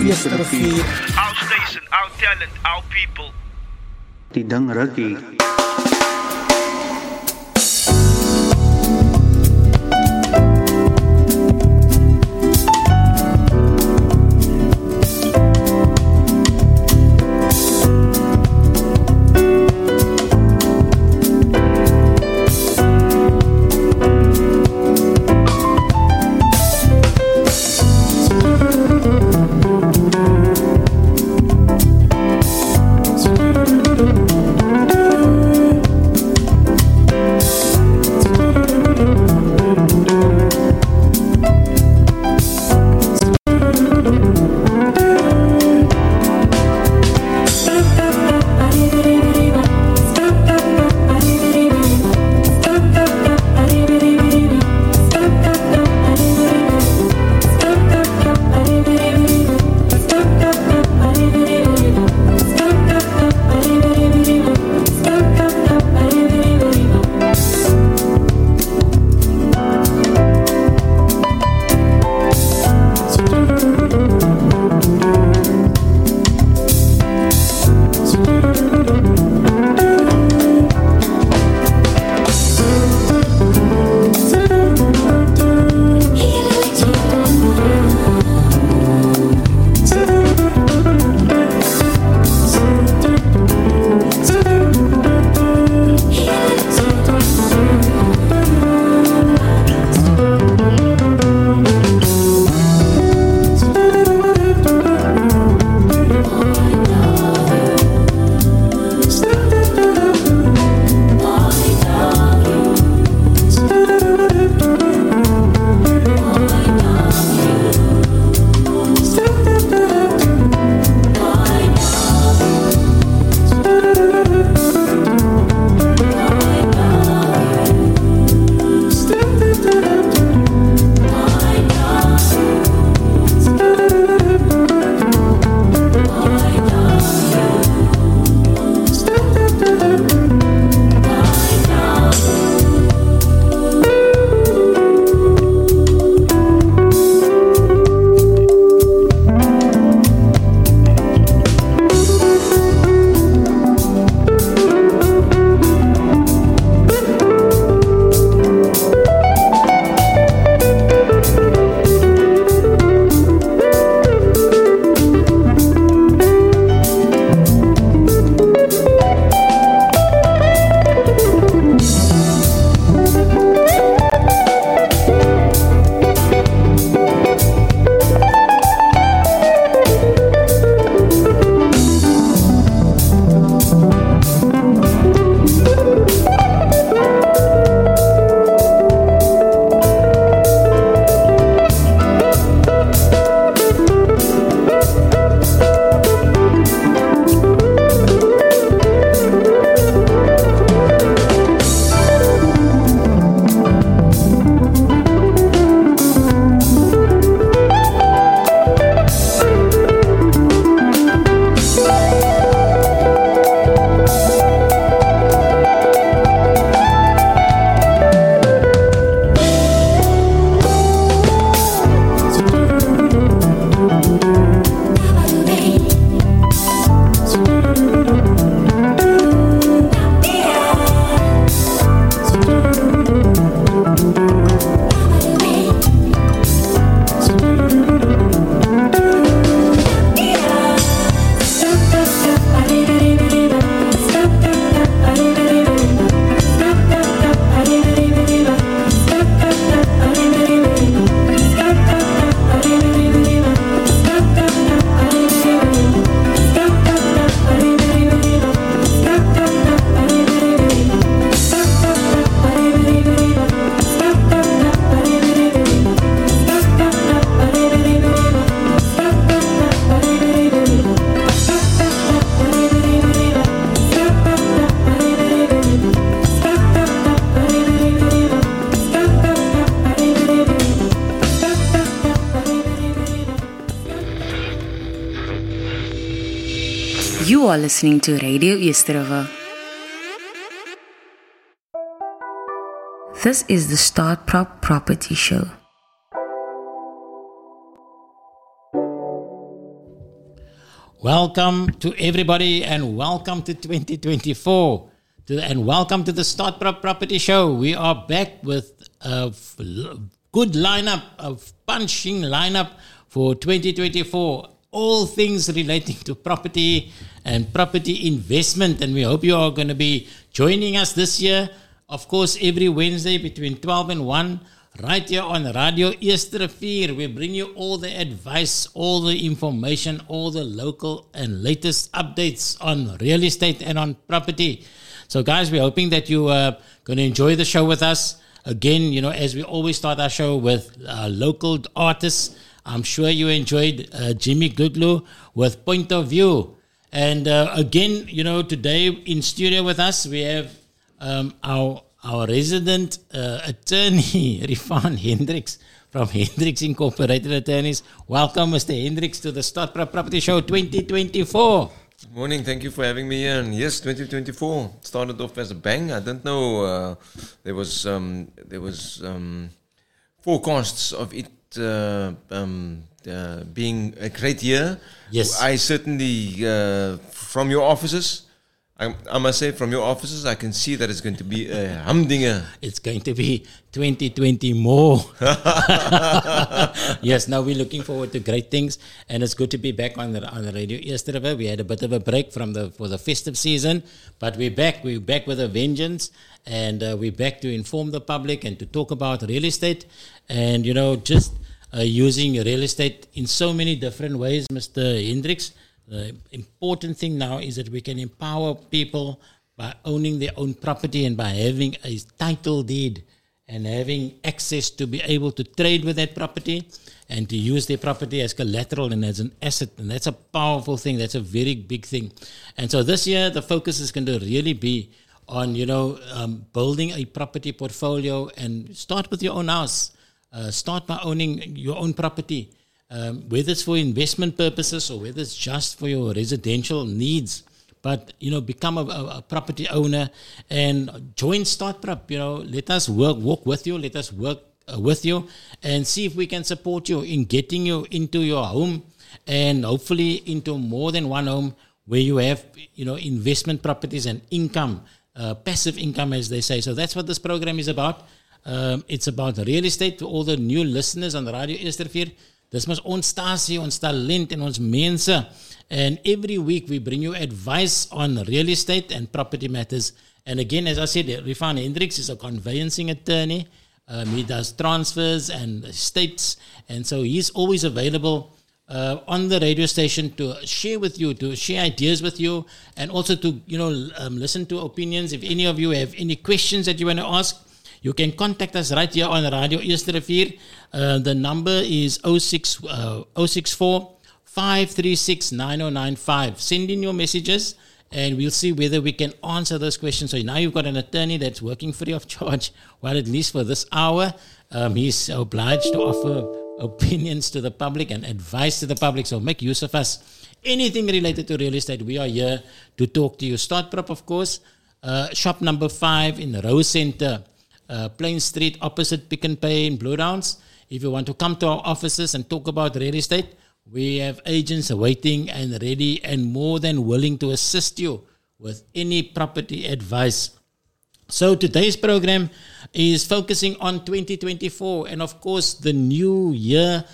Yes, Rafiq. Our station, our talent, our people. Tidang Ragi. You are listening to Radio East. This is the Starprop Property Show. Welcome to everybody and welcome to 2024. To, and welcome to the Starprop Property Show. We are back with a f- good lineup, a punching lineup for 2024. All things relating to property and property investment. And we hope you are going to be joining us this year. Of course, every Wednesday between 12 and 1 right here on Radio Eerste Rivier. We bring you all the advice, all the information, all the local and latest updates on real estate and on property. So, guys, we're hoping that you are going to enjoy the show with us. Again, you know, as we always start our show with uh, local artists, I'm sure you enjoyed uh, Jimmy Goodlow with Point of View. And uh, again, you know, today in studio with us, we have um, our our resident uh, attorney, Rifan Hendricks from Hendricks Incorporated Attorneys. Welcome, Mr. Hendricks, to the Start Property Show 2024. Good Morning, thank you for having me here. And yes, 2024 started off as a bang. I didn't know uh, there was um, there was um, forecasts of it uh, um, uh, being a great year. Yes. I certainly uh, from your offices. I, I must say, from your offices, I can see that it's going to be a humdinger. It's going to be 2020 more. yes, now we're looking forward to great things, and it's good to be back on the on the radio. Yesterday we had a bit of a break from the for the festive season, but we're back. We're back with a vengeance, and uh, we're back to inform the public and to talk about real estate, and you know just uh, using real estate in so many different ways, Mr. Hendricks. The important thing now is that we can empower people by owning their own property and by having a title deed and having access to be able to trade with that property and to use their property as collateral and as an asset. And that's a powerful thing. That's a very big thing. And so this year, the focus is going to really be on, you know, um, building a property portfolio and start with your own house. Uh, start by owning your own property, um, whether it's for investment purposes or whether it's just for your residential needs. But you know become a, a, a property owner and join Starprop you know. Let us work walk with you. Let us work uh, with you and see if we can support you in getting you into your home and hopefully into more than one home where you have you know investment properties and income uh, passive income as they say. So that's what this program is about um, it's about real estate to all the new listeners on the radio Eerste Rivier Dis mos ons stasie, ons talent en ons mense. And every week we bring you advice on real estate and property matters. And again, as I said, Rifan Hendricks is a conveyancing attorney. Um, he does transfers and estates. And so he's always available uh, on the radio station to share with you, to share ideas with you, and also to, you know, um, listen to opinions. If any of you have any questions that you want to ask, you can contact us right here on Radio Rivier. Uh, the number is 06, uh, 064 536 9095. Send in your messages and we'll see whether we can answer those questions. So now you've got an attorney that's working free of charge, well, at least for this hour. Um, he's obliged to offer opinions to the public and advice to the public. So make use of us. Anything related to real estate, we are here to talk to you. Starprop, of course, uh, shop number five in the Rose Center uh, Plain Street opposite Pick and Pay in Blue Downs. If you want to come to our offices and talk about real estate, we have agents waiting and ready and more than willing to assist you with any property advice. So today's program is focusing on 2024 and of course the new year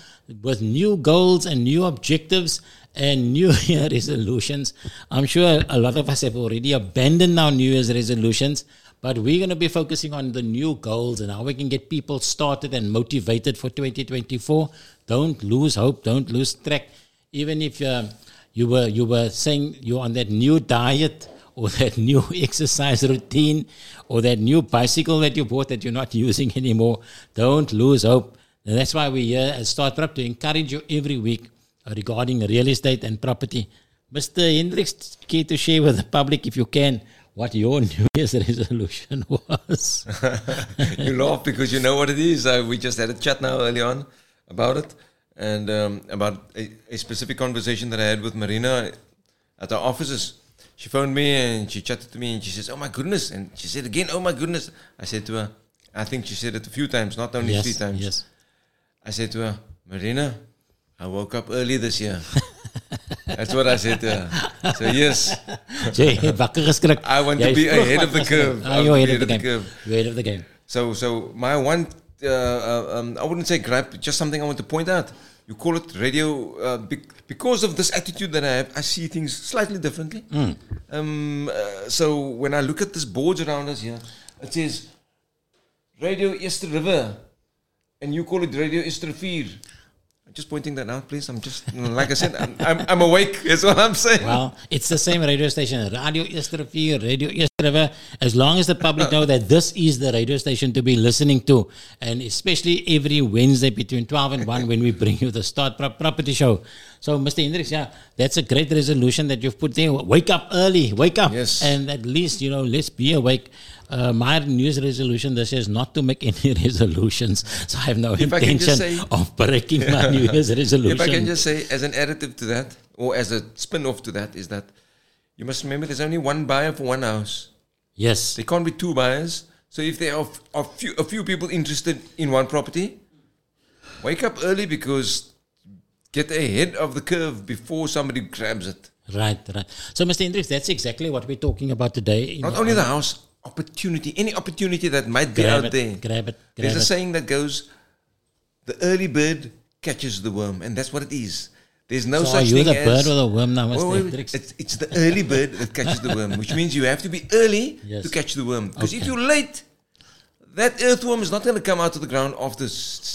with new goals and new objectives and new year resolutions. I'm sure a lot of us have already abandoned our new year's resolutions but we're going to be focusing on the new goals and how we can get people started and motivated for 2024. Don't lose hope. Don't lose track. Even if uh, you were you were saying you're on that new diet or that new exercise routine or that new bicycle that you bought that you're not using anymore, don't lose hope. And that's why we're here at Startup to encourage you every week regarding real estate and property. Mr. Hendricks, care to share with the public, if you can, what your New Year's resolution was. you laugh because you know what it is. Uh, we just had a chat now early on about it and um, about a, a, specific conversation that I had with Marina at our offices. She phoned me and she chatted to me and she says, "Oh my goodness!" And she said again, "Oh my goodness!" I said to her, "I think she said it a few times, not only yes, three times." Yes. I said to her, "Marina, I woke up early this year." That's what I said. Yeah. So yes, wakker geskrik. I want Jy to be ahead of the curve. Ah, you're ahead to of the ahead of the curve. You're ahead of the game. So, so my one, uh, uh, um, I wouldn't say gripe, just something I want to point out. You call it radio uh, bec- because of this attitude that I have. I see things slightly differently. Um, uh, so when I look at this boards around us here, it says Radio Easter River, and you call it Radio Easter Rivier. Just pointing that out, please. I'm just like I said, I'm, I'm, I'm awake. That's what I'm saying. Well, it's the same radio station, Radio Rivier, Radio River. As long as the public know that this is the radio station to be listening to, and especially every Wednesday between 12 and 1 when we bring you the Start Pro- Property Show. So, Mr. Hendricks, yeah, that's a great resolution that you've put there. Wake up early, wake up. Yes. And at least, you know, let's be awake. Uh, my news resolution this is not to make any resolutions. So I have no If intention say- of breaking my New Year's resolution. If I can just say, as an additive to that, or as a spin off to that, is that you must remember there's only one buyer for one house. yes. There can't be two buyers. So if there are, are few, a few people interested in one property, wake up early because get ahead of the curve before somebody grabs it. Right, right. So, Mr. Hendricks, that's exactly what we're talking about today. Not only the house, opportunity, any opportunity that might be grab out it, there. grab it, grab There's a saying that goes, "The early bird catches the worm," and that's what it is. There's no So are such you thing the as bird or the worm now, Mr. Wait, wait, wait. It's, it's the early bird that catches the worm, which means you have to be early Yes. to catch the worm. Because if you're late, that earthworm is not going to come out of the ground after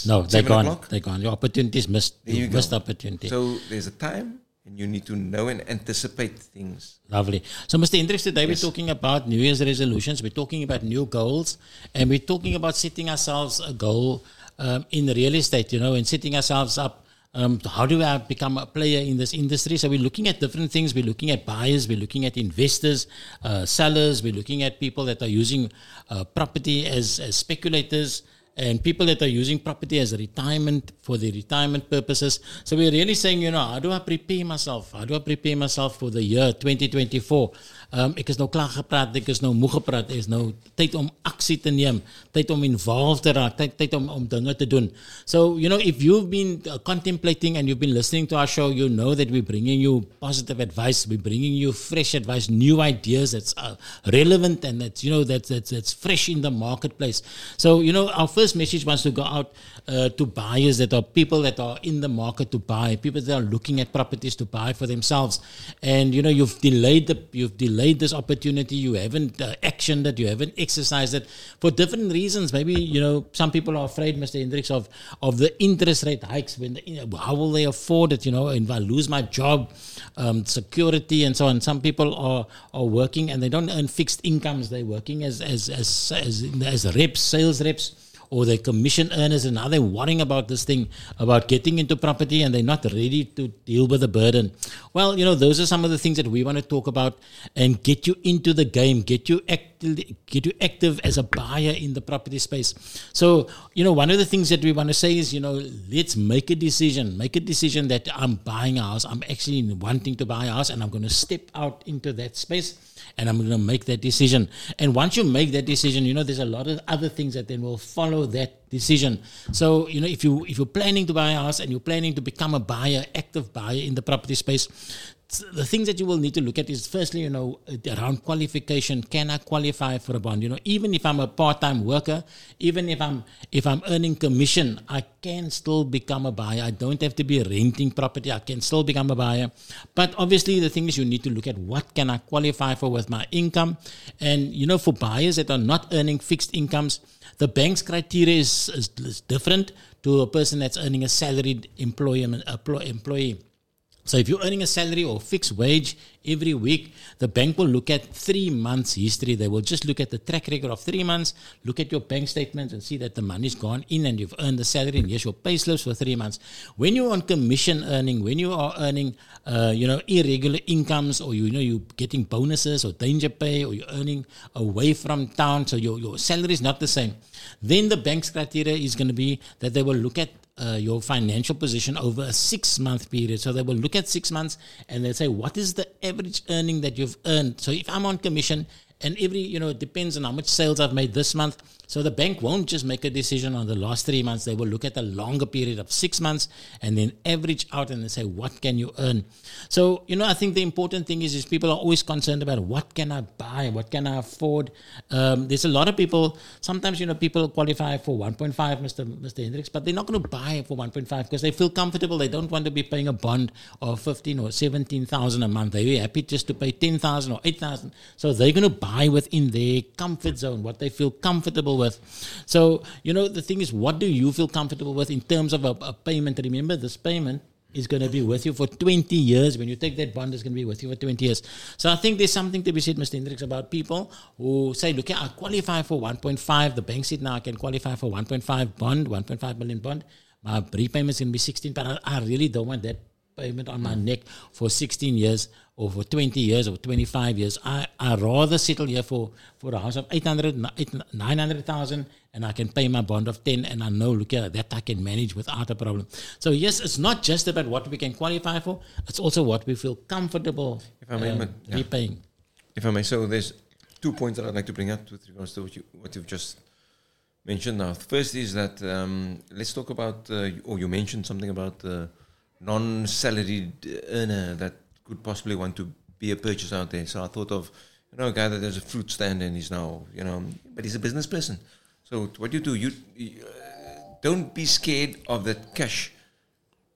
No, they're seven gone. o'clock. They're gone. Your opportunities missed. There you You go. missed opportunity. So there's a time, and you need to know and anticipate things. Lovely. So, Mr. Hendricks, today we're talking about New Year's resolutions. We're talking about new goals, and we're talking about setting ourselves a goal um, in real estate, you know, and setting ourselves up. Um, how do I become a player in this industry? So we're looking at different things. We're looking at buyers. We're looking at investors, uh, sellers. We're looking at people that are using uh, property as, as speculators and people that are using property as a retirement for the retirement purposes. So we're really saying, you know, how do I prepare myself? How do I prepare myself for the year 2024? Um, ek is nou klaar gepraat, ek is nou moeg gepraat, is nou tyd om aksie te neem, tyd om involved te raak, tyd, tyd om, om dinge te doen. So, you know, if you've been uh, contemplating and you've been listening to our show, you know that we're bringing you positive advice, we're bringing you fresh advice, new ideas that's uh, relevant and that's, you know, that's, that's, that's fresh in the marketplace. So, you know, our first message was to go out uh, to buyers that are people that are in the market to buy, people that are looking at properties to buy for themselves. And, you know, you've delayed the, you've delayed this opportunity, you haven't uh, actioned it, you haven't exercised it for different reasons. Maybe, you know, some people are afraid, Mr. Hendricks, of, of the interest rate hikes. When the, how will they afford it? You know, if I lose my job, um, security and so on. Some people are, are working and they don't earn fixed incomes. They're working as, as, as, as, as reps, sales reps or they're commission earners and now they're worrying about this thing about getting into property and they're not ready to deal with the burden. Well you know those are some of the things that we want to talk about and get you into the game get you active get you active as a buyer in the property space. So you know one of the things that we want to say is you know let's make a decision make a decision that i'm buying a house i'm actually wanting to buy a house and i'm going to step out into that space and I'm going to make that decision. And once you make that decision, you know, there's a lot of other things that then will follow that decision. So, you know, if you if you're planning to buy a house and you're planning to become a buyer, active buyer in the property space, the things that you will need to look at is firstly, you know, around qualification. Can I qualify for a bond? You know, even if I'm a part-time worker, even if I'm if I'm earning commission, I can still become a buyer. I don't have to be renting property. I can still become a buyer. But obviously, the thing is, you need to look at what can I qualify for with my income, and you know, for buyers that are not earning fixed incomes, the bank's criteria is, is, is different to a person that's earning a salaried employment employee. So if you're earning a salary or fixed wage every week, the bank will look at three months history. They will just look at the track record of three months, look at your bank statements and see that the money's gone in and you've earned the salary and here's your pay slips for three months. When you're on commission earning, when you are earning, uh, you know, irregular incomes or, you know, you're getting bonuses or danger pay or you're earning away from town, so your, your salary is not the same, then the bank's criteria is going to be that they will look at uh, your financial position over a six month period. So they will look at six months and they'll say, what is the average earning that you've earned? So if I'm on commission and every you know it depends on how much sales I've made this month. So the bank won't just make a decision on the last three months. They will look at a longer period of six months and then average out and say what can you earn. So you know I think the important thing is is people are always concerned about what can I buy, what can I afford. Um, there's a lot of people. Sometimes you know people qualify for 1.5, Mr. Mr. Hendricks, but they're not going to buy for 1.5 because they feel comfortable. They don't want to be paying a bond of 15 or 17,000 a month. They're happy just to pay 10,000 or 8,000. So they're going to buy within their comfort zone, what they feel comfortable with. So, you know, the thing is, what do you feel comfortable with in terms of a, a payment? Remember, this payment is going to be with you for 20 years. When you take that bond, it's going to be with you for 20 years. So I think there's something to be said, Mr. Hendricks, about people who say, look, I qualify for 1.5. The bank said now I can qualify for 1.5 bond, 1.5 million bond. My repayment is going to be 16, but I, I really don't want that payment on my neck for 16 years or for 20 years or 25 years. I, I rather settle here for, for a house of 800, 900,000 and I can pay my bond of 10 and I know, look at that I can manage without a problem. So yes, it's not just about what we can qualify for, it's also what we feel comfortable If I may, um, yeah. repaying. If I may, so there's two points that I'd like to bring up with regards to what, you, what you've just mentioned now. First is that um, let's talk about, uh, or you mentioned something about the non-salaried earner that could possibly want to be a purchaser out there. So I thought of, you know, a guy that has a fruit stand and he's now, you know, but he's a business person. So what you do, you, you uh, don't be scared of that cash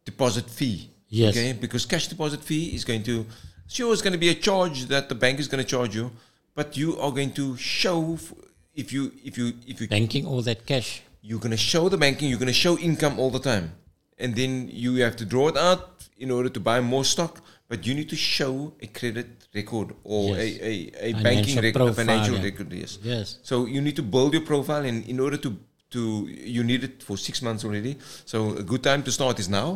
deposit fee. Yes. Okay, because cash deposit fee is going to, sure, it's going to be a charge that the bank is going to charge you, but you are going to show f- if you if you if you Banking all that cash. you're going to show the banking, you're going to show income all the time, and then you have to draw it out in order to buy more stock. But you need to show a credit record or Yes. a, a, a banking record, a profile, financial yeah. record. Yes. Yes. So you need to build your profile, and in order to to you need it for six months already. So a good time to start is now.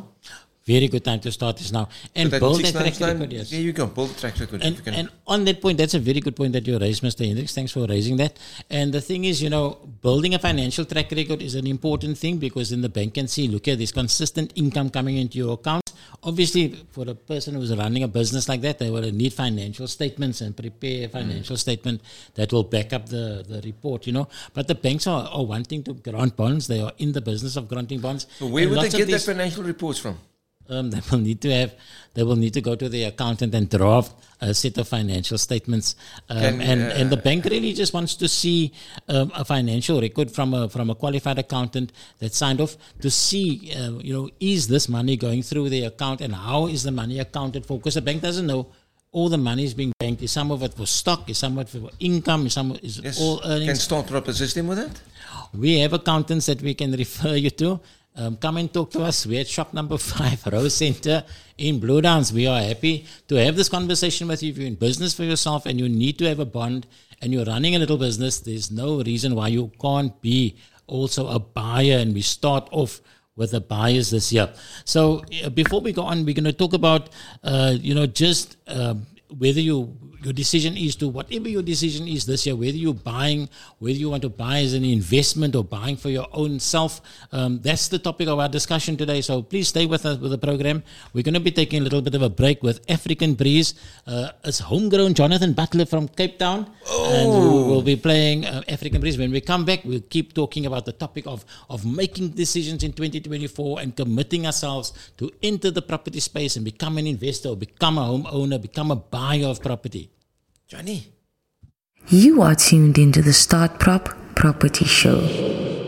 Very good time to start this now. And build that track record, yes. There you go. Build the track record. And, and on that point, that's a very good point that you raised, Mr. Hendricks. Thanks for raising that. And the thing is, you know, building a financial track record is an important thing because then the bank can see, look at this consistent income coming into your account. Obviously, for a person who's running a business like that, they will need financial statements and prepare a mm. financial statement that will back up the, the report, you know. But the banks are, are wanting to grant bonds. They are in the business of granting bonds. so where And would they get their financial reports from? Um, they will need to have they will need to go to the accountant and draft a set of financial statements um, Can, and uh, and the bank really just wants to see um, a financial record from a from a qualified accountant that signed off to see uh, you know is this money going through the account and how is the money accounted for because the bank doesn't know all the money is being banked is some of it for stock is some of it for income is some is Yes. all earnings Can start up a system with that? we have accountants that we can refer you to. Um, come and talk to us. We're at shop number five, Rose Center in Blue Downs. We are happy to have this conversation with you. If you're in business for yourself and you need to have a bond and you're running a little business, there's no reason why you can't be also a buyer. And we start off with the buyers this year. So uh, before we go on, we're going to talk about, uh, you know, just um, whether you your decision is to whatever your decision is this year, whether you're buying, whether you want to buy as an investment or buying for your own self. Um, that's the topic of our discussion today. So please stay with us with the program. We're going to be taking a little bit of a break with African Breeze. Uh, it's homegrown Jonathan Butler from Cape Town, and we will be playing uh, African Breeze. When we come back, we'll keep talking about the topic of of making decisions in 2024 and committing ourselves to enter the property space and become an investor, become a homeowner, become a buyer of property. Johnny. You are tuned into the Starprop Property Show.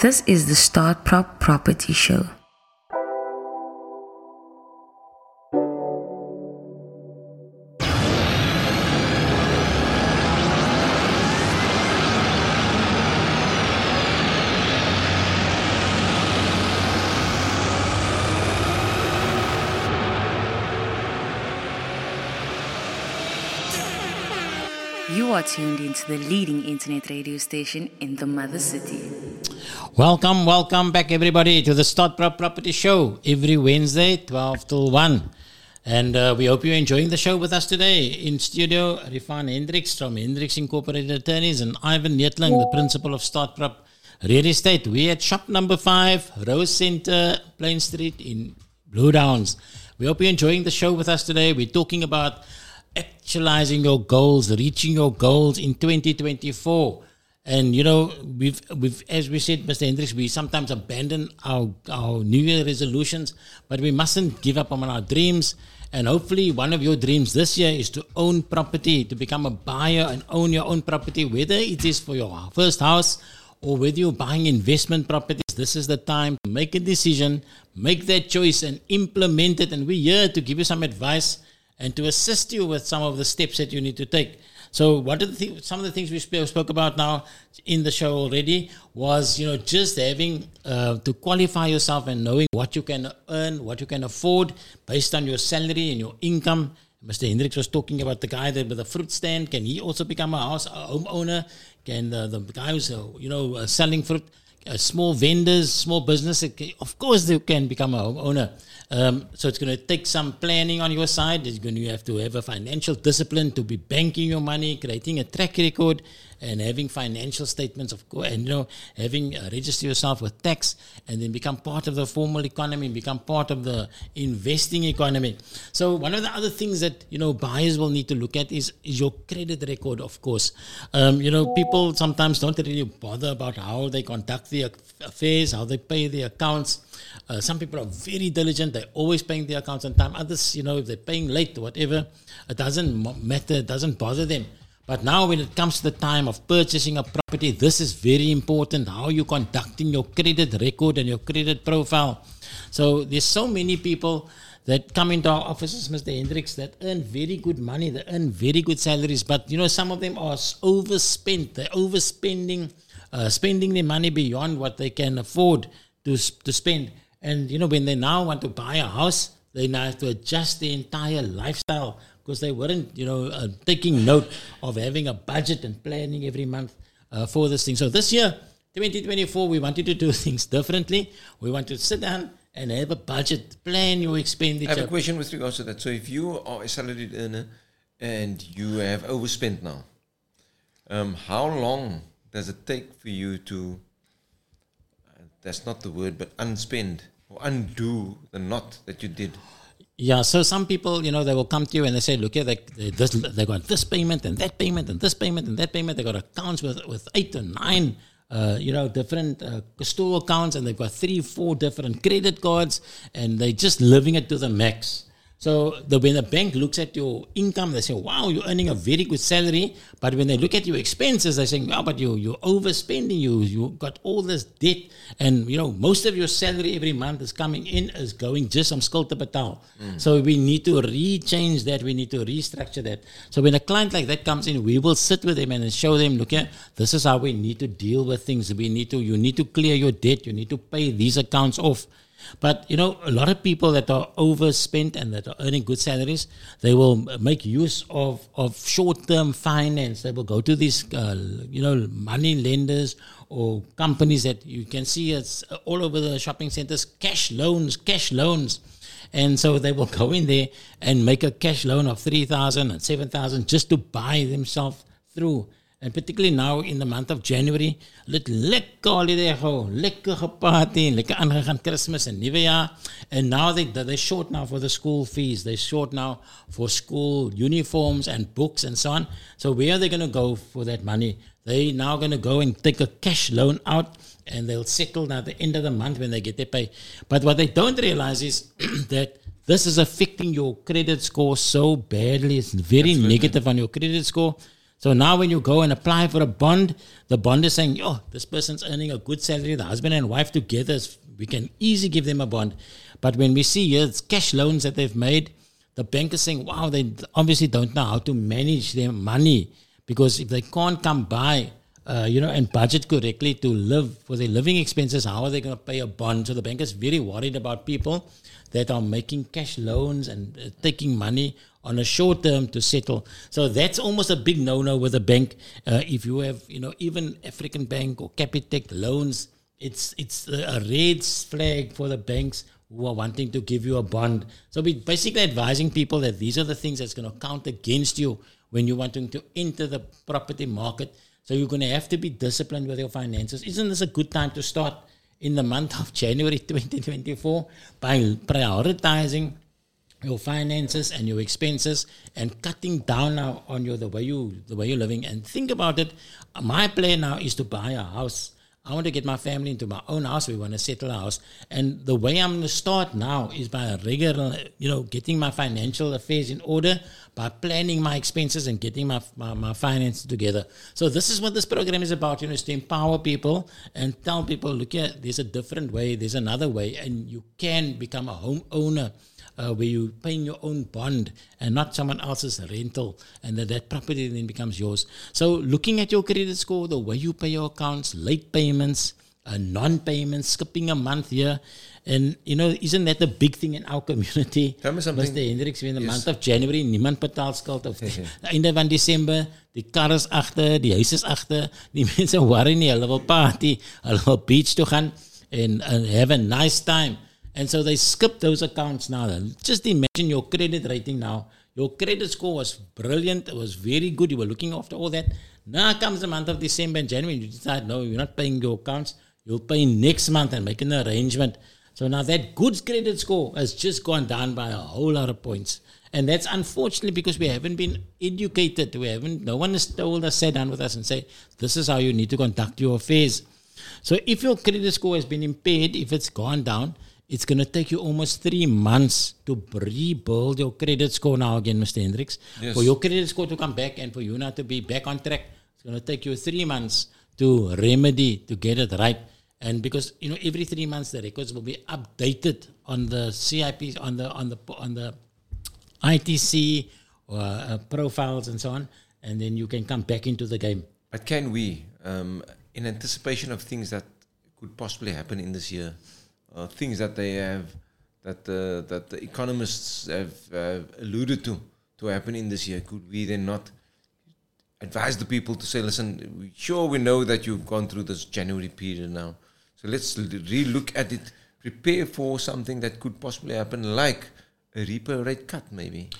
This is the Starprop Property Show. You are tuned into the leading internet radio station in the mother city. Welcome, welcome back, everybody, to the Starprop Property Show every Wednesday, 12 till 1. And uh, we hope you're enjoying the show with us today. In studio, Rifan Hendricks from Hendricks Incorporated Attorneys and Ivan Neethling, the principal of Starprop Real Estate. We're at shop number 5, Rose Center, Plain Street in Blue Downs. We hope you're enjoying the show with us today. We're talking about actualizing your goals, reaching your goals in 2024. And you know, we've we've as we said, Mr. Hendricks, we sometimes abandon our our New Year resolutions, but we mustn't give up on our dreams. And hopefully, one of your dreams this year is to own property, to become a buyer and own your own property, whether it is for your first house or whether you're buying investment properties. This is the time to make a decision, make that choice, and implement it. And we're here to give you some advice and to assist you with some of the steps that you need to take. So, what are the th- some of the things we sp- spoke about now in the show already was, you know, just having uh, to qualify yourself and knowing what you can earn, what you can afford based on your salary and your income. Mr. Hendricks was talking about the guy that with the fruit stand. Can he also become a house a homeowner? Can the, the guy who's, uh, you know, uh, selling fruit, small vendors, small business, of course they can become a homeowner. Um, so it's going to take some planning on your side. It's going to have to have a financial discipline to be banking your money, creating a track record, and having financial statements of and you know having uh, register yourself with tax, and then become part of the formal economy, become part of the investing economy. So one of the other things that you know buyers will need to look at is is your credit record. Of course, um, you know people sometimes don't really bother about how they conduct their affairs, how they pay their accounts. Uh, some people are very diligent; they're always paying their accounts on time. Others, you know, if they're paying late or whatever, it doesn't matter. It doesn't bother them. But now, when it comes to the time of purchasing a property, this is very important. How you conducting your credit record and your credit profile. So there's so many people that come into our offices, Mr. Hendricks, that earn very good money, they earn very good salaries, but you know some of them are overspent. They're overspending, uh, spending their money beyond what they can afford to to spend. And you know when they now want to buy a house, they now have to adjust their entire lifestyle because they weren't, you know, uh, taking note of having a budget and planning every month uh, for this thing. So this year, 2024, we wanted to do things differently. We want to sit down and have a budget, plan your expenditure. I have a question with regards to that. So if you are a salaried earner and you have overspent now, um, how long does it take for you to, uh, that's not the word, but unspend or undo the knot that you did? Yeah, so some people, you know, they will come to you and they say, look, here, they, they, this, they got this payment and that payment and this payment and that payment. They got accounts with, with eight or nine, uh, you know, different uh, store accounts and they've got three, four different credit cards and they're just living it to the max. So the, when the bank looks at your income, they say, "Wow, you're earning a very good salary." But when they look at your expenses, they're saying, "Wow, but you you're overspending. You you got all this debt, and you know most of your salary every month is coming in is going just on skuld to betaal." Mm. So we need to rechange that. We need to restructure that. So when a client like that comes in, we will sit with them and show them, "Look, here, this is how we need to deal with things. We need to you need to clear your debt. You need to pay these accounts off." But you know, a lot of people that are overspent and that are earning good salaries, they will make use of, of short-term finance. They will go to these, uh, you know, money lenders or companies that you can see it's all over the shopping centers, cash loans, cash loans. And so they will go in there and make a cash loan of 3,000 and 7,000 just to buy themselves through. And particularly now in the month of January, let lekker holiday gehou, lekker geparty, lekker aangegaan Christmas en Nuwe Jaar. And now they they're short now for the school fees. They're short now for school uniforms and books and so on. So where are they going to go for that money? They now going to go and take a cash loan out and they'll settle at the end of the month when they get their pay. But what they don't realize is that this is affecting your credit score so badly. It's very negative on your credit score. So now when you go and apply for a bond, the bond is saying, oh, this person's earning a good salary, the husband and wife together, we can easily give them a bond. But when we see here, it's cash loans that they've made, the bank is saying, wow, they obviously don't know how to manage their money because if they can't come by, uh, you know, and budget correctly to live for their living expenses, how are they going to pay a bond? So the bank is very worried about people that are making cash loans and uh, taking money on a short term to settle. So that's almost a big no-no with a bank. Uh, if you have, you know, even African Bank or Capitec loans, it's it's a red flag for the banks who are wanting to give you a bond. So we're basically advising people that these are the things that's going to count against you when you're wanting to enter the property market. So you're going to have to be disciplined with your finances. Isn't this a good time to start in the month of January 2024 by prioritizing your finances and your expenses and cutting down now on your the way you the way you're living. And think about it. My plan now is to buy a house. I want to get my family into my own house. We want to settle a house. And the way i'm going to start now is by regular you know getting my financial affairs in order by planning my expenses and getting my, my, my finances together. So this is what this program is about you know is to empower people and tell people look here there's a different way there's another way and you can become a homeowner uh, where you're paying your own bond and not someone else's rental, and that, that property then becomes yours. So, looking at your credit score, the way you pay your accounts, late payments, uh, non payments, skipping a month here. And, you know, isn't that the big thing in our community? Tell me something. Mr. Hendricks, in the Yes. month of January, niemand betaalt skuld. Of einde van December, die kar is agter, die huis is agter, die mense worry nie, hulle wil party, hulle wil beach toe gaan and, and have a nice time. And so they skip those accounts now. Just imagine your credit rating now. Your credit score was brilliant. It was very good. You were looking after all that. Now comes the month of December and January. You decide, no, you're not paying your accounts. You'll pay next month and make an arrangement. So now that good credit score has just gone down by a whole lot of points. And that's unfortunately because we haven't been educated. We haven't, no one has told us, sat down with us and say, this is how you need to conduct your affairs. So if your credit score has been impaired, if it's gone down, it's going to take you almost three months to rebuild your credit score now again, Mr. Hendricks. Yes. For your credit score to come back and for you now to be back on track, it's going to take you three months to remedy, to get it right. And because you know every three months the records will be updated on the CIP, on the on the on the ITC or uh, profiles and so on, and then you can come back into the game. But can we, um, in anticipation of things that could possibly happen in this year, uh, things that they have, that the that the economists have uh, alluded to to happen in this year, could we then not advise the people to say, listen, sure we know that you've gone through this January period now, so let's re-look at it, prepare for something that could possibly happen, like a repo rate cut, maybe.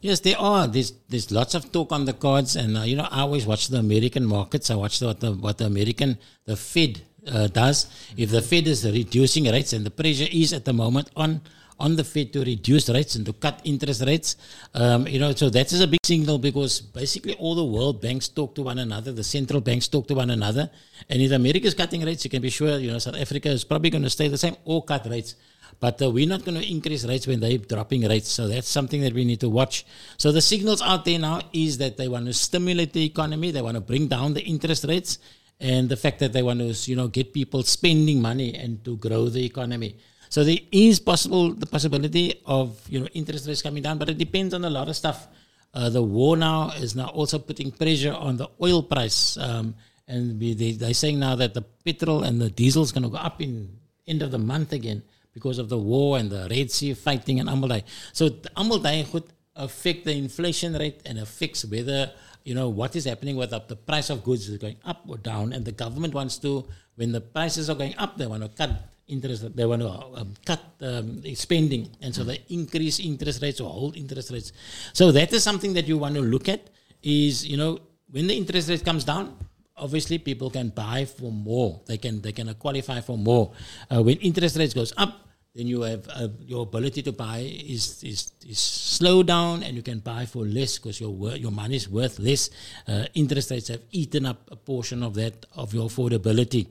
Yes, there are. There's there's lots of talk on the cards, and uh, you know I always watch the American markets. I watch what the what the American the Fed uh, does. If the Fed is reducing rates, and the pressure is at the moment on on the Fed to reduce rates and to cut interest rates, um, you know, so that is a big signal because basically all the world banks talk to one another, the central banks talk to one another, and if America is cutting rates, you can be sure, you know, South Africa is probably going to stay the same or cut rates. But uh, we're not going to increase rates when they're dropping rates. So that's something that we need to watch. So the signals out there now is that they want to stimulate the economy. They want to bring down the interest rates and the fact that they want to, you know, get people spending money and to grow the economy. So there is possible the possibility of, you know, interest rates coming down, but it depends on a lot of stuff. Uh, the war now is now also putting pressure on the oil price. Um, and we, they, they're saying now that the petrol and the diesel is going to go up in end of the month again because of the war and the Red Sea fighting and almal daai. So the- could affect the inflation rate and affects whether you know what is happening with the, price of goods is going up or down and the government wants to when the prices are going up they want to cut interest they want to um, cut um, spending. And so they increase interest rates or hold interest rates. So that is something that you want to look at is you know when the interest rate comes down obviously people can buy for more. They can they can qualify for more. Uh, when interest rates goes up then you have uh, your ability to buy is, is is slow down, and you can buy for less because your wor- your money is worth less. Uh, interest rates have eaten up a portion of that of your affordability.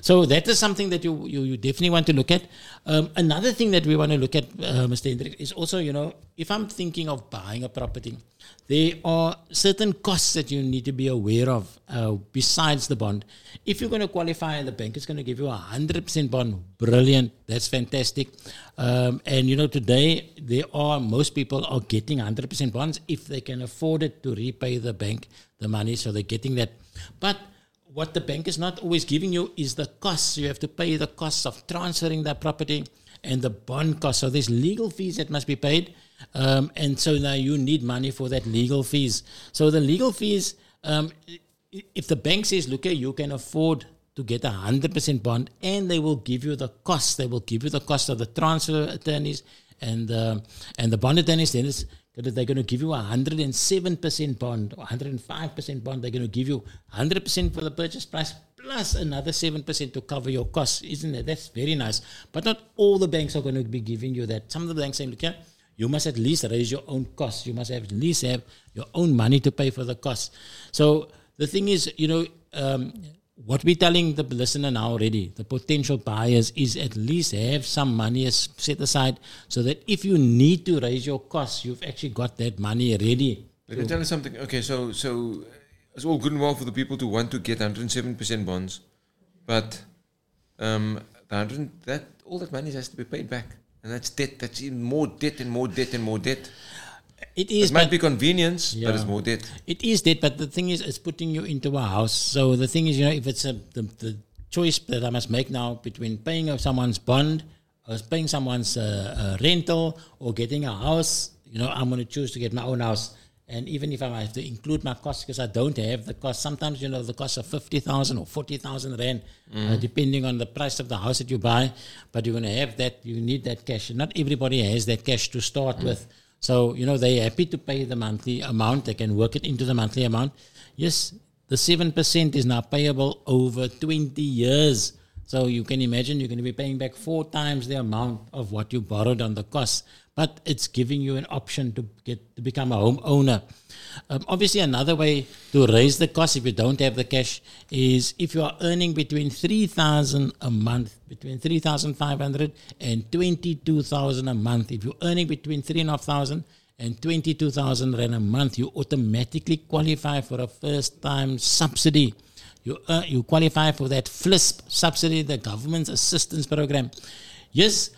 So that is something that you you, you definitely want to look at. Um, another thing that we want to look at, uh, Mr. Hendrik, is also you know if I'm thinking of buying a property, there are certain costs that you need to be aware of uh, besides the bond. If you're going to qualify the bank is going to give you a hundred percent bond, brilliant, that's fantastic. Um, and you know today there are most people are getting hundred percent bonds if they can afford it to repay the bank the money, so they're getting that. But what the bank is not always giving you is the costs. You have to pay the costs of transferring that property and the bond cost. So there's legal fees that must be paid. Um, and so now you need money for that legal fees. So the legal fees, um, if the bank says, look, you can afford to get a 100% bond and they will give you the cost. They will give you the cost of the transfer attorneys and, uh, and the bond attorneys. Then it's, that they're going to give you a 107% bond or 105% bond. They're going to give you 100% for the purchase price plus another 7% to cover your costs. Isn't it? That's very nice. But not all the banks are going to be giving you that. Some of the banks saying, look you must at least raise your own costs. You must have at least have your own money to pay for the costs. So the thing is, you know, um, what we're telling the listener now already, the potential buyers, is at least have some money set aside so that if you need to raise your costs, you've actually got that money ready. Let me tell you something. Okay, so so it's all good and well for the people to want to get 107% bonds, but um, the 100 that all that money has to be paid back, and that's debt. That's even more debt and more debt and more debt. It It is, might be convenience, but it's Yeah. more debt. It is that, but the thing is, it's putting you into a house. So the thing is, you know, if it's a the, the choice that I must make now between paying of someone's bond, or paying someone's uh, uh, rental, or getting a house, you know, I'm going to choose to get my own house. And even if I have to include my costs, because I don't have the cost, sometimes you know the cost of fifty thousand or forty thousand rand, uh, depending on the price of the house that you buy. But you're going to have that. You need that cash. Not everybody has that cash to start with. So, you know, they're happy to pay the monthly amount. They can work it into the monthly amount. Yes, the 7% is now payable over 20 years. So you can imagine you're going to be paying back four times the amount of what you borrowed on the cost. But it's giving you an option to get to become a homeowner. Um, obviously, another way to raise the cost if you don't have the cash is if you are earning between 3000 a month, between 3500 and 22000 a month. If you're earning between 3500 and 22,000 rand a month, you automatically qualify for a first time subsidy. You, uh, you qualify for that FLISP subsidy, the government's assistance program. Yes,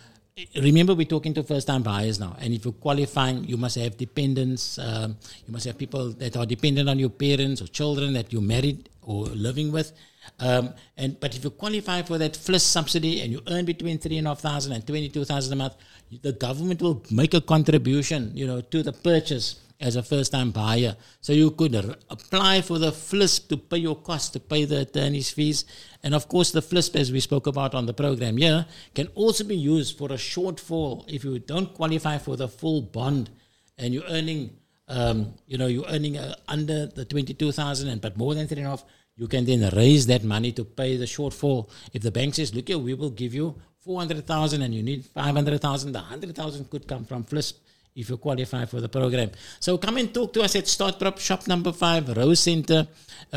remember we're talking to first time buyers now. And if you're qualifying, you must have dependents, um, you must have people that are dependent on your parents or children that you're married or living with. Um, and but if you qualify for that FLISP subsidy and you earn between three and a half thousand and twenty two thousand a month, the government will make a contribution, you know, to the purchase as a first time buyer. So you could r- apply for the FLISP to pay your costs, to pay the attorney's fees. And of course, the FLISP, as we spoke about on the program here, can also be used for a shortfall if you don't qualify for the full bond and you're earning, um, you know, you're earning uh, under the 22,000 and but more than three and a half, you can then raise that money to pay the shortfall. If the bank says, look here, we will give you 400,000 and you need 500,000, the 100,000 could come from FLISP if you qualify for the program. So come and talk to us at Starprop Shop number five, Rose Center.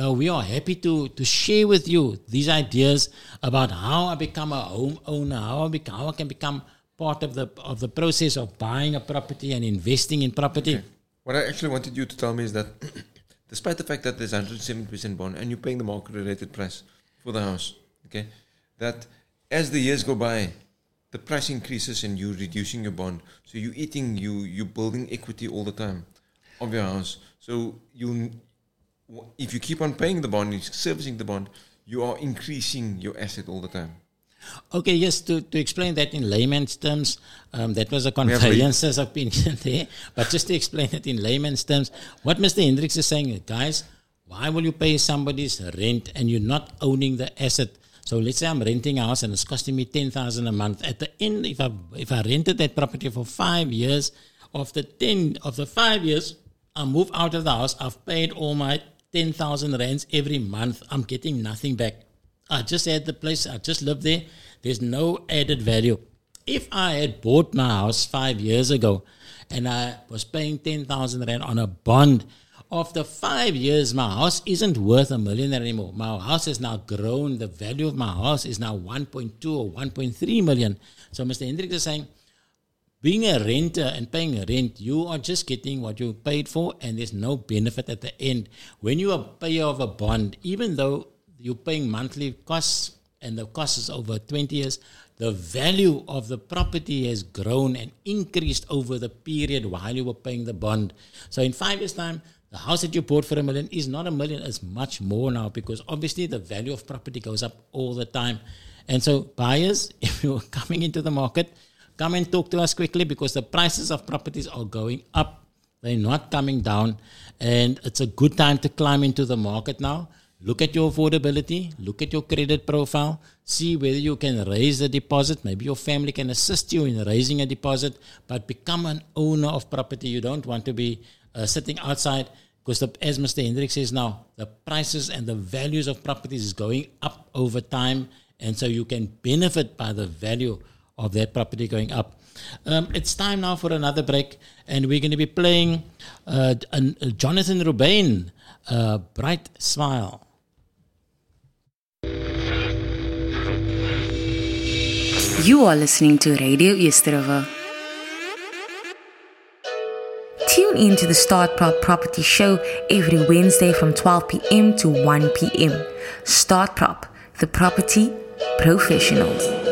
Uh, we are happy to, to share with you these ideas about how I become a homeowner, how I, become, how I can become part of the of the process of buying a property and investing in property. What I actually wanted you to tell me is that despite the fact that there's 107% bond and you're paying the market related price for the house, okay, that as the years go by, the price increases and you're reducing your bond. So you're eating, you, you're building equity all the time of your house. So you, if you keep on paying the bond, servicing the bond, you are increasing your asset all the time. Okay, yes, to, to explain that in layman's terms, um, that was a conveyancer's opinion there. But just to explain it in layman's terms, what Mr. Hendricks is saying, guys, why will you pay somebody's rent and you're not owning the asset? So let's say I'm renting a house and it's costing me ten thousand a month. At the end, if I if I rented that property for five years, of the ten of the five years, I move out of the house. I've paid all my ten thousand rands every month. I'm getting nothing back. I just had the place. I just lived there. There's no added value. If I had bought my house five years ago and I was paying 10,000 Rand on a bond, after five years, my house isn't worth a million anymore. My house has now grown. The value of my house is now 1.2 or 1.3 million. So Mr. Hendricks is saying, being a renter and paying rent, you are just getting what you paid for, and there's no benefit at the end. When you are payer of a bond, even though you're paying monthly costs and the cost is over 20 years, the value of the property has grown and increased over the period while you were paying the bond. So in five years' time, the house that you bought for a million is not a million, it's much more now because obviously the value of property goes up all the time. And so, buyers, if you're coming into the market, come and talk to us quickly because the prices of properties are going up. They're not coming down. And it's a good time to climb into the market now. Look at your affordability, look at your credit profile, see whether you can raise the deposit. Maybe your family can assist you in raising a deposit, but become an owner of property. You don't want to be uh, sitting outside because, the, as Mr. Hendrik says now, the prices and the values of properties is going up over time, and so you can benefit by the value of that property going up. Um, it's time now for another break, and we're going to be playing uh, uh, Jonathan Rubain, uh, Bright Smile. You are listening to Radio Easterova. Tune in to the Starprop Property Show every Wednesday from 12 p.m. to 1 p.m. Starprop, the property professionals.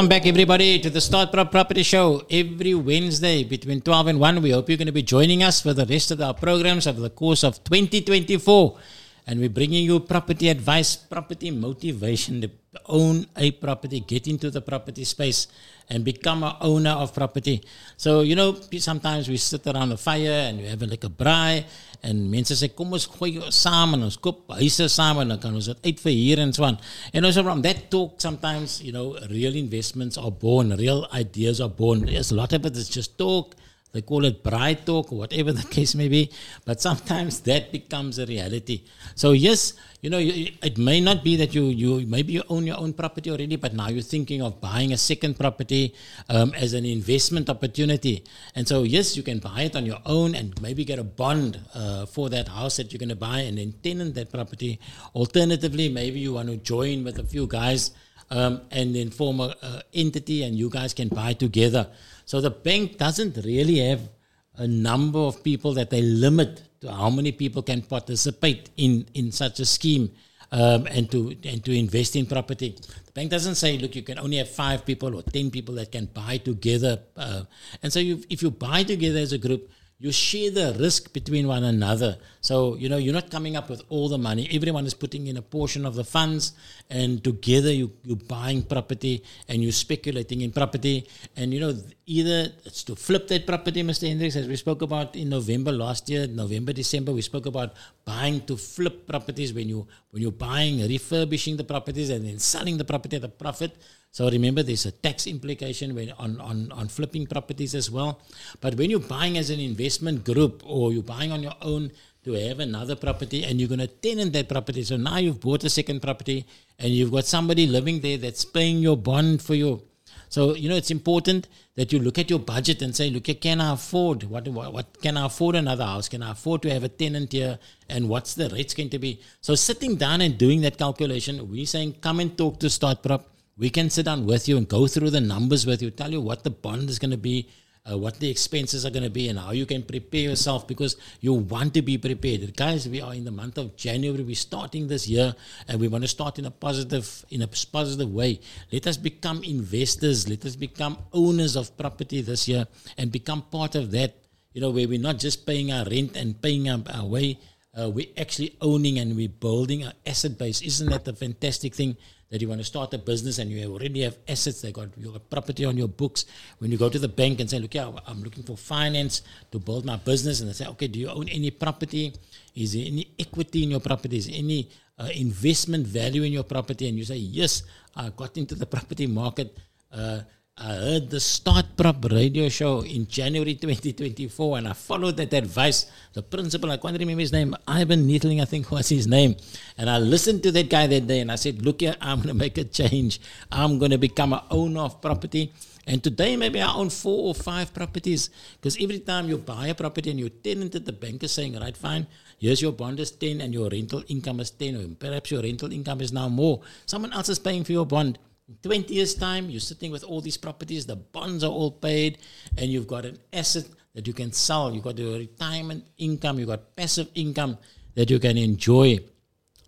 Welcome back, everybody, to the Starprop Property Show every Wednesday between 12 and 1. We hope you're going to be joining us for the rest of our programs over the course of 2024. And we're bringing you property advice, property motivation own a property, get into the property space, and become an owner of property. So, you know, sometimes we sit around a fire and we have like a braai. En mense sê kom ons gooi saam en ons koop huise saam en dan kan ons dit uit vir hier en so aan. And also from that talk sometimes, you know, real investments are born, real ideas are born. There's a lot of it is just talk. They call it bride talk or whatever the case may be. But sometimes that becomes a reality. So yes, you know, it may not be that you you maybe you own your own property already, but now you're thinking of buying a second property um, as an investment opportunity. And so yes, you can buy it on your own and maybe get a bond uh, for that house that you're going to buy and then tenant that property. Alternatively, maybe you want to join with a few guys um, and then form a, a entity and you guys can buy together. So the bank doesn't really have a number of people that they limit to how many people can participate in, in such a scheme um, and to and to invest in property. The bank doesn't say, look, you can only have five people or ten people that can buy together. Uh, and so you, if you buy together as a group, you share the risk between one another. So, you know, you're not coming up with all the money. Everyone is putting in a portion of the funds, and together you, you're buying property and you're speculating in property. And, you know, either it's to flip that property, Mr. Hendricks, as we spoke about in November last year, November, December, we spoke about buying to flip properties when, you, when you're buying, refurbishing the properties and then selling the property at a profit. So remember, there's a tax implication when on, on, on flipping properties as well. But when you're buying as an investment group or you're buying on your own to have another property and you're going to tenant that property. So now you've bought a second property and you've got somebody living there that's paying your bond for you. So, you know, it's important that you look at your budget and say, look, can I afford? What, what, what can I afford another house? Can I afford to have a tenant here? And what's the rates going to be? So sitting down and doing that calculation, we're saying, come and talk to Starprop. We can sit down with you and go through the numbers with you, tell you what the bond is going to be, uh, what the expenses are going to be, and how you can prepare yourself because you want to be prepared. Guys, we are in the month of January. We're starting this year, and we want to start in a positive, in a positive way. Let us become investors. Let us become owners of property this year, and become part of that. You know, where we're not just paying our rent and paying our, our way. Uh, we're actually owning and we're building our asset base. Isn't that a fantastic thing? That you want to start a business and you already have assets, they got you got property on your books. When you go to the bank and say, look, yeah, I'm looking for finance to build my business, and they say, okay, do you own any property? Is there any equity in your property? Is any uh, investment value in your property? And you say, yes, I got into the property market. Uh, I heard the Starprop radio show in January 2024 and I followed that advice. The principal, I can't remember his name, Ivan Neethling, I think was his name. And I listened to that guy that day and I said, Look here, I'm going to make a change. I'm going to become an owner of property. And today, maybe I own four or five properties because every time you buy a property and you tenant it, the bank is saying, Right, fine, here's your bond is 10 and your rental income is 10, or perhaps your rental income is now more. Someone else is paying for your bond. In 20 years' time, you're sitting with all these properties, the bonds are all paid, and you've got an asset that you can sell. You've got your retirement income, you've got passive income that you can enjoy.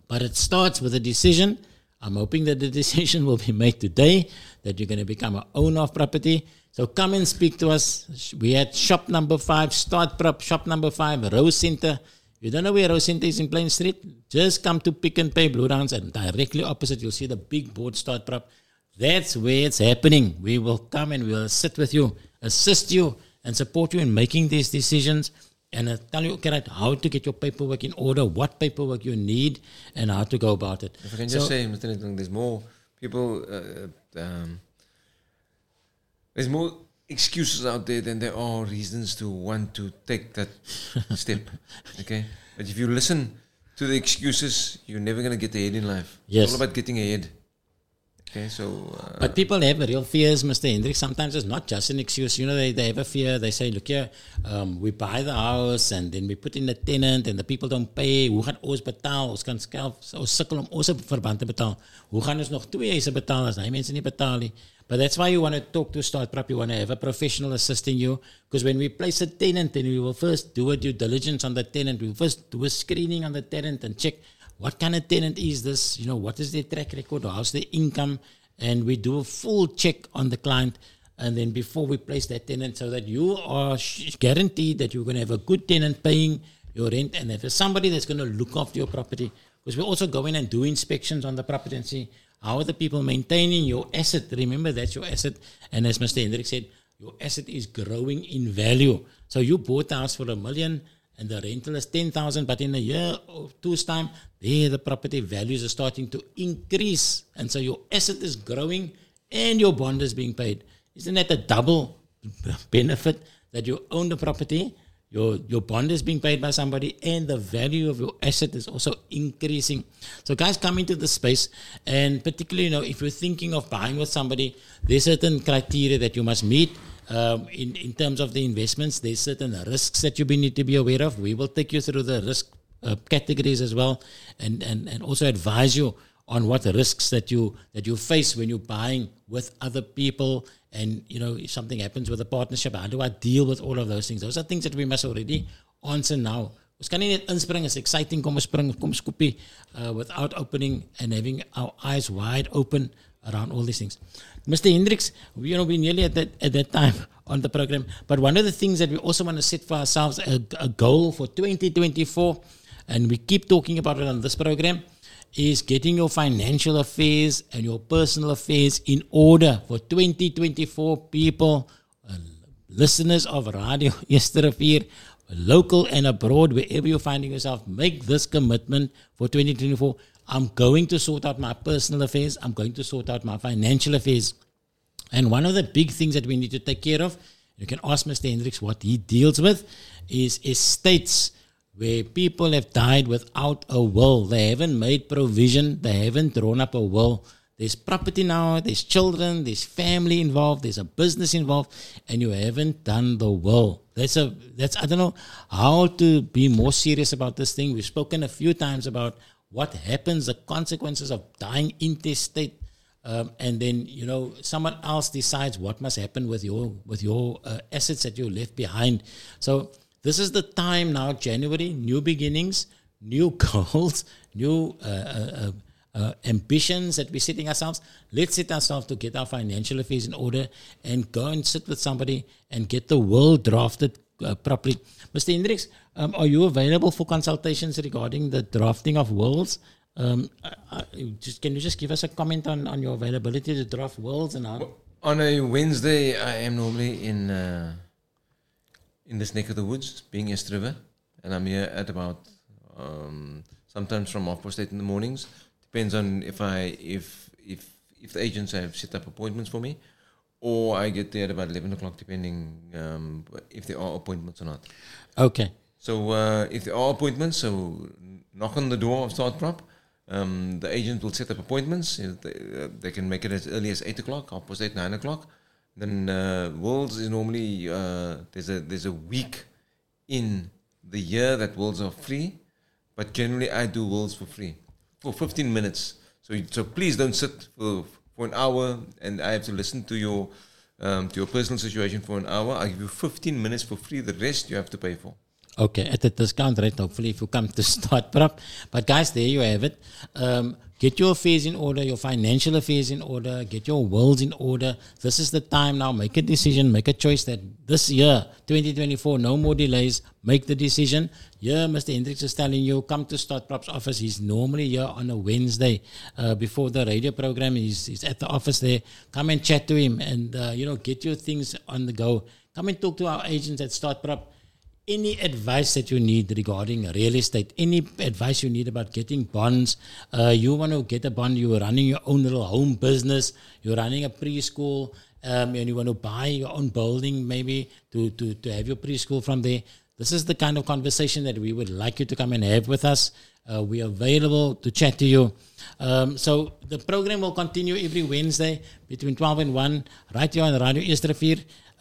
But it starts with a decision. I'm hoping that the decision will be made today that you're going to become an owner of property. So come and speak to us. We had shop number five, Starprop, shop number five, Rose Center. You don't know where Rose Center is in Plain Street? Just come to Pick n Pay Blue Downs and directly opposite you'll see the big board Starprop. That's where it's happening. We will come and we will sit with you, assist you, and support you in making these decisions and uh, tell you okay, how to get your paperwork in order, what paperwork you need, and how to go about it. If I can just say, Mr. Neethling, there's more people. Uh, um, there's more excuses out there than there are reasons to want to take that step. Okay, but if you listen to the excuses, you're never gonna get ahead in life. Yes. It's all about getting ahead. Okay, so uh, But people have real fears, Mr. Hendrik. Sometimes it's not just an excuse. You know, they, they have a fear. They say, look here, um, we buy the house and then we put in the tenant and the people don't pay. Hoe gaan ons betaal? Ons kan skelf, ons sukkel om ons verband te betaal. Hoe gaan ons nog twee huise betaal as hy mense nie betaal nie? But that's why you want to talk to Starprop. You want to have a professional assisting you. Because when we place a tenant, then we will first do a due diligence on the tenant. We first do a screening on the tenant and check what kind of tenant is this? You know, what is their track record? How's their income? and we do a full check on the client. And then before we place that tenant, so that you are guaranteed that you're going to have a good tenant paying your rent, and that there's somebody that's going to look after your property. Because we also go in and do inspections on the property and see how are the people maintaining your asset. Remember, that's your asset. And as Mr. Hendrik said, your asset is growing in value. So you bought the house for a million and the rental is 10,000, but in a year or two's time, there the property values are starting to increase. And so your asset is growing and your bond is being paid. Isn't that a double benefit that you own the property, your, your bond is being paid by somebody, and the value of your asset is also increasing. So, guys, come into the space, and particularly, you know, if you're thinking of buying with somebody, there's certain criteria that you must meet. Um, in, in terms of the investments, there's certain risks that you need to be aware of. We will take you through the risk uh, categories as well, and, and, and also advise you on what the risks that you that you face when you're buying with other people, and you know if something happens with a partnership, how do I deal with all of those things? Those are things that we must already answer now. Ons kan nie net inspring is exciting ons spring ons koppie uh, without opening and having our eyes wide open around all these things. Mr. Hendricks, you know, we're nearly at that, at that time on the program. But one of the things that we also want to set for ourselves a, a goal for 2024, and we keep talking about it on this program, is getting your financial affairs and your personal affairs in order for 2024 people, uh, listeners of Radio Yesterday, local and abroad, wherever you're finding yourself, make this commitment for 2024. I'm going to sort out my personal affairs. I'm going to sort out my financial affairs. And one of the big things that we need to take care of, you can ask Mr. Hendricks what he deals with, is estates where people have died without a will. They haven't made provision, they haven't drawn up a will. There's property now, there's children, there's family involved, there's a business involved, and you haven't done the will. That's a that's I don't know how to be more serious about this thing. We've spoken a few times about what happens, the consequences of dying intestate, um, and then you know someone else decides what must happen with your with your uh, assets that you left behind. So this is the time now, January, new beginnings, new goals, new uh, uh, uh, uh, ambitions that we're setting ourselves. Let's set ourselves to get our financial affairs in order and go and sit with somebody and get the world drafted uh, properly. Mr. Hendricks, um, are you available for consultations regarding the drafting of wills? Um, uh, just can you just give us a comment on, on your availability to draft wills and how? On a Wednesday, I am normally in uh, in this neck of the woods, being East River, and I'm here at about um, sometimes from half past eight in the mornings. Depends on if I if if if the agents have set up appointments for me, or I get there at about eleven o'clock, depending um, if there are appointments or not. Okay. So uh, if there are appointments, so knock on the door of Starprop. Um, the agent will set up appointments. They, uh, they can make it as early as eight o'clock, half past eight, nine o'clock. Then uh, Worlds is normally uh, there's a there's a week in the year that Worlds are free, but generally I do Worlds for free for 15 minutes. So so please don't sit for for an hour and I have to listen to your um, to your personal situation for an hour. I give you 15 minutes for free. The rest you have to pay for. Okay, at the discount rate, hopefully, if you come to Starprop. But guys, there you have it. Um, get your affairs in order, your financial affairs in order, get your wills in order. This is the time now. Make a decision, make a choice that this year, 2024, no more delays. Make the decision. Yeah, Mr. Hendricks is telling you, come to Starprop's office. He's normally here on a Wednesday uh, before the radio program. He's, he's at the office there. Come and chat to him and, uh, you know, get your things on the go. Come and talk to our agents at Starprop any advice that you need regarding real estate, any advice you need about getting bonds, uh, you want to get a bond, you're running your own little home business, you're running a preschool, um, and you want to buy your own building maybe to, to, to have your preschool from there. This is the kind of conversation that we would like you to come and have with us. Uh, we are available to chat to you. Um, so the program will continue every Wednesday between 12 and 1 right here on Radio Eerste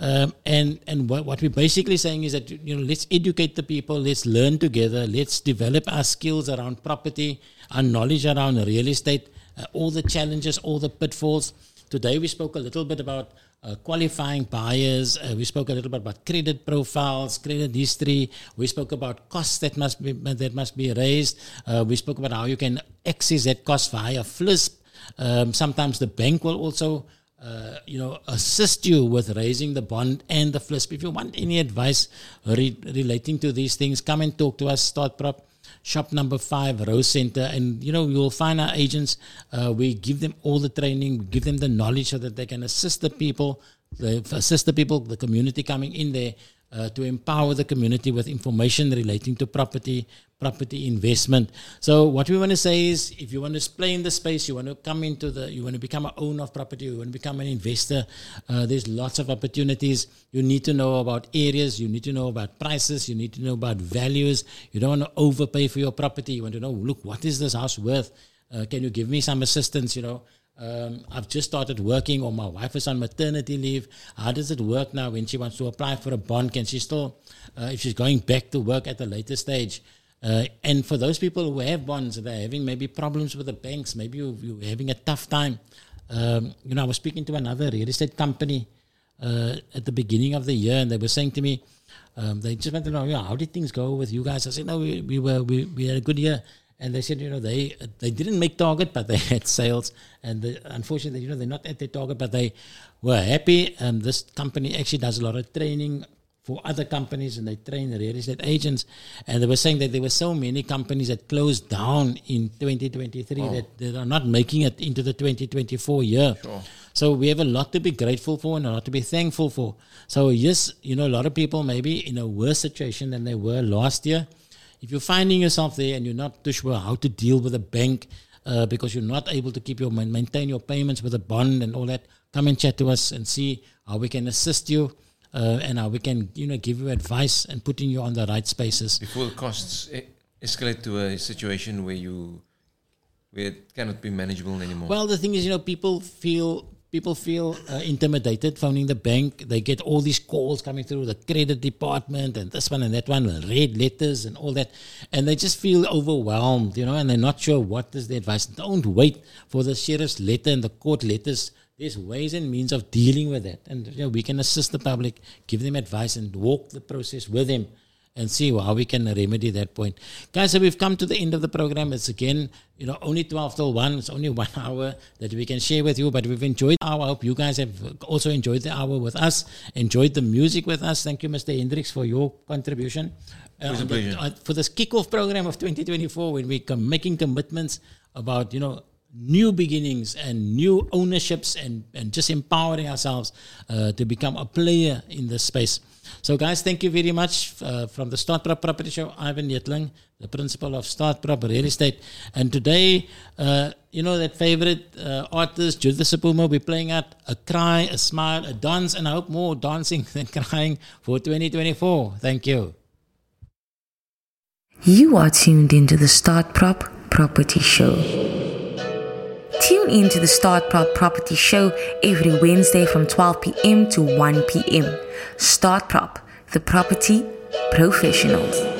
um, and and what, what we're basically saying is that you know let's educate the people, let's learn together, let's develop our skills around property, our knowledge around real estate, uh, all the challenges, all the pitfalls. Today we spoke a little bit about uh, qualifying buyers. Uh, we spoke a little bit about credit profiles, credit history. We spoke about costs that must be that must be raised. Uh, we spoke about how you can access that cost via FLISP. Um, sometimes the bank will also, uh, you know, assist you with raising the bond and the FLISP. If you want any advice re- relating to these things, come and talk to us, Starprop shop number five, Rose Center. And, you know, you will find our agents. Uh, we give them all the training, we give them the knowledge so that they can assist the people, the, assist the people, the community coming in there. Uh, to empower the community with information relating to property, property investment. So what we want to say is, if you want to play in the space, you want to come into the, you want to become an owner of property, you want to become an investor. Uh, there's lots of opportunities. You need to know about areas. You need to know about prices. You need to know about values. You don't want to overpay for your property. You want to know, look, what is this house worth? Uh, can you give me some assistance? You know. Um, I've just started working, or my wife is on maternity leave. How does it work now when she wants to apply for a bond? Can she still, uh, if she's going back to work at a later stage, uh, and for those people who have bonds, they're having maybe problems with the banks, maybe you, you're having a tough time. Um, you know, I was speaking to another real estate company uh, at the beginning of the year, and they were saying to me, um, they just wanted to know, yeah, how did things go with you guys? I said, no, we, we were we, we had a good year, and they said, you know, they they didn't make target, but they had sales, and the, unfortunately, you know, they're not at their target, but they were happy. Um, this company actually does a lot of training for other companies and they train real estate agents. And they were saying that there were so many companies that closed down in 2023 oh. that they are not making it into the 2024 year. Sure. So we have a lot to be grateful for and a lot to be thankful for. So yes, you know, a lot of people maybe in a worse situation than they were last year. If you're finding yourself there and you're not too sure how to deal with a bank uh, because you're not able to keep your maintain your payments with a bond and all that, come and chat to us and see how we can assist you uh, and how we can you know give you advice and putting you on the right spaces before the costs escalate to a situation where you where it cannot be manageable anymore. Well, the thing is, you know, people feel people feel uh, intimidated phoning the bank. They get all these calls coming through the credit department and this one and that one, red letters and all that, and they just feel overwhelmed, you know, and they're not sure what is the advice. Don't wait for the sheriff's letter and the court letters there's ways and means of dealing with that. And you know, we can assist the public, give them advice, and walk the process with them and see how we can remedy that point. Guys, so we've come to the end of the program. It's again, you know, only 12 till 1. It's only one hour that we can share with you, but we've enjoyed our I hope you guys have also enjoyed the hour with us, enjoyed the music with us. Thank you, Mr. Hendricks, for your contribution. Uh, the, uh, for this kickoff program of 2024, when we're making commitments about, you know, new beginnings and new ownerships and, and just empowering ourselves uh, to become a player in this space. So, guys, thank you very much uh, from the Startprop Property Show. Ivan Neethling, the principal of Startprop Real Estate. And today, uh, you know, that favorite uh, artist, Judith Sephuma, will be playing out a cry, a smile, a dance, and I hope more dancing than crying for 2024. Thank you. You are tuned into the Startprop Property Show. Tune in to the Starprop Property Show every Wednesday from 12 p.m. to 1 p.m. Starprop, the property professionals.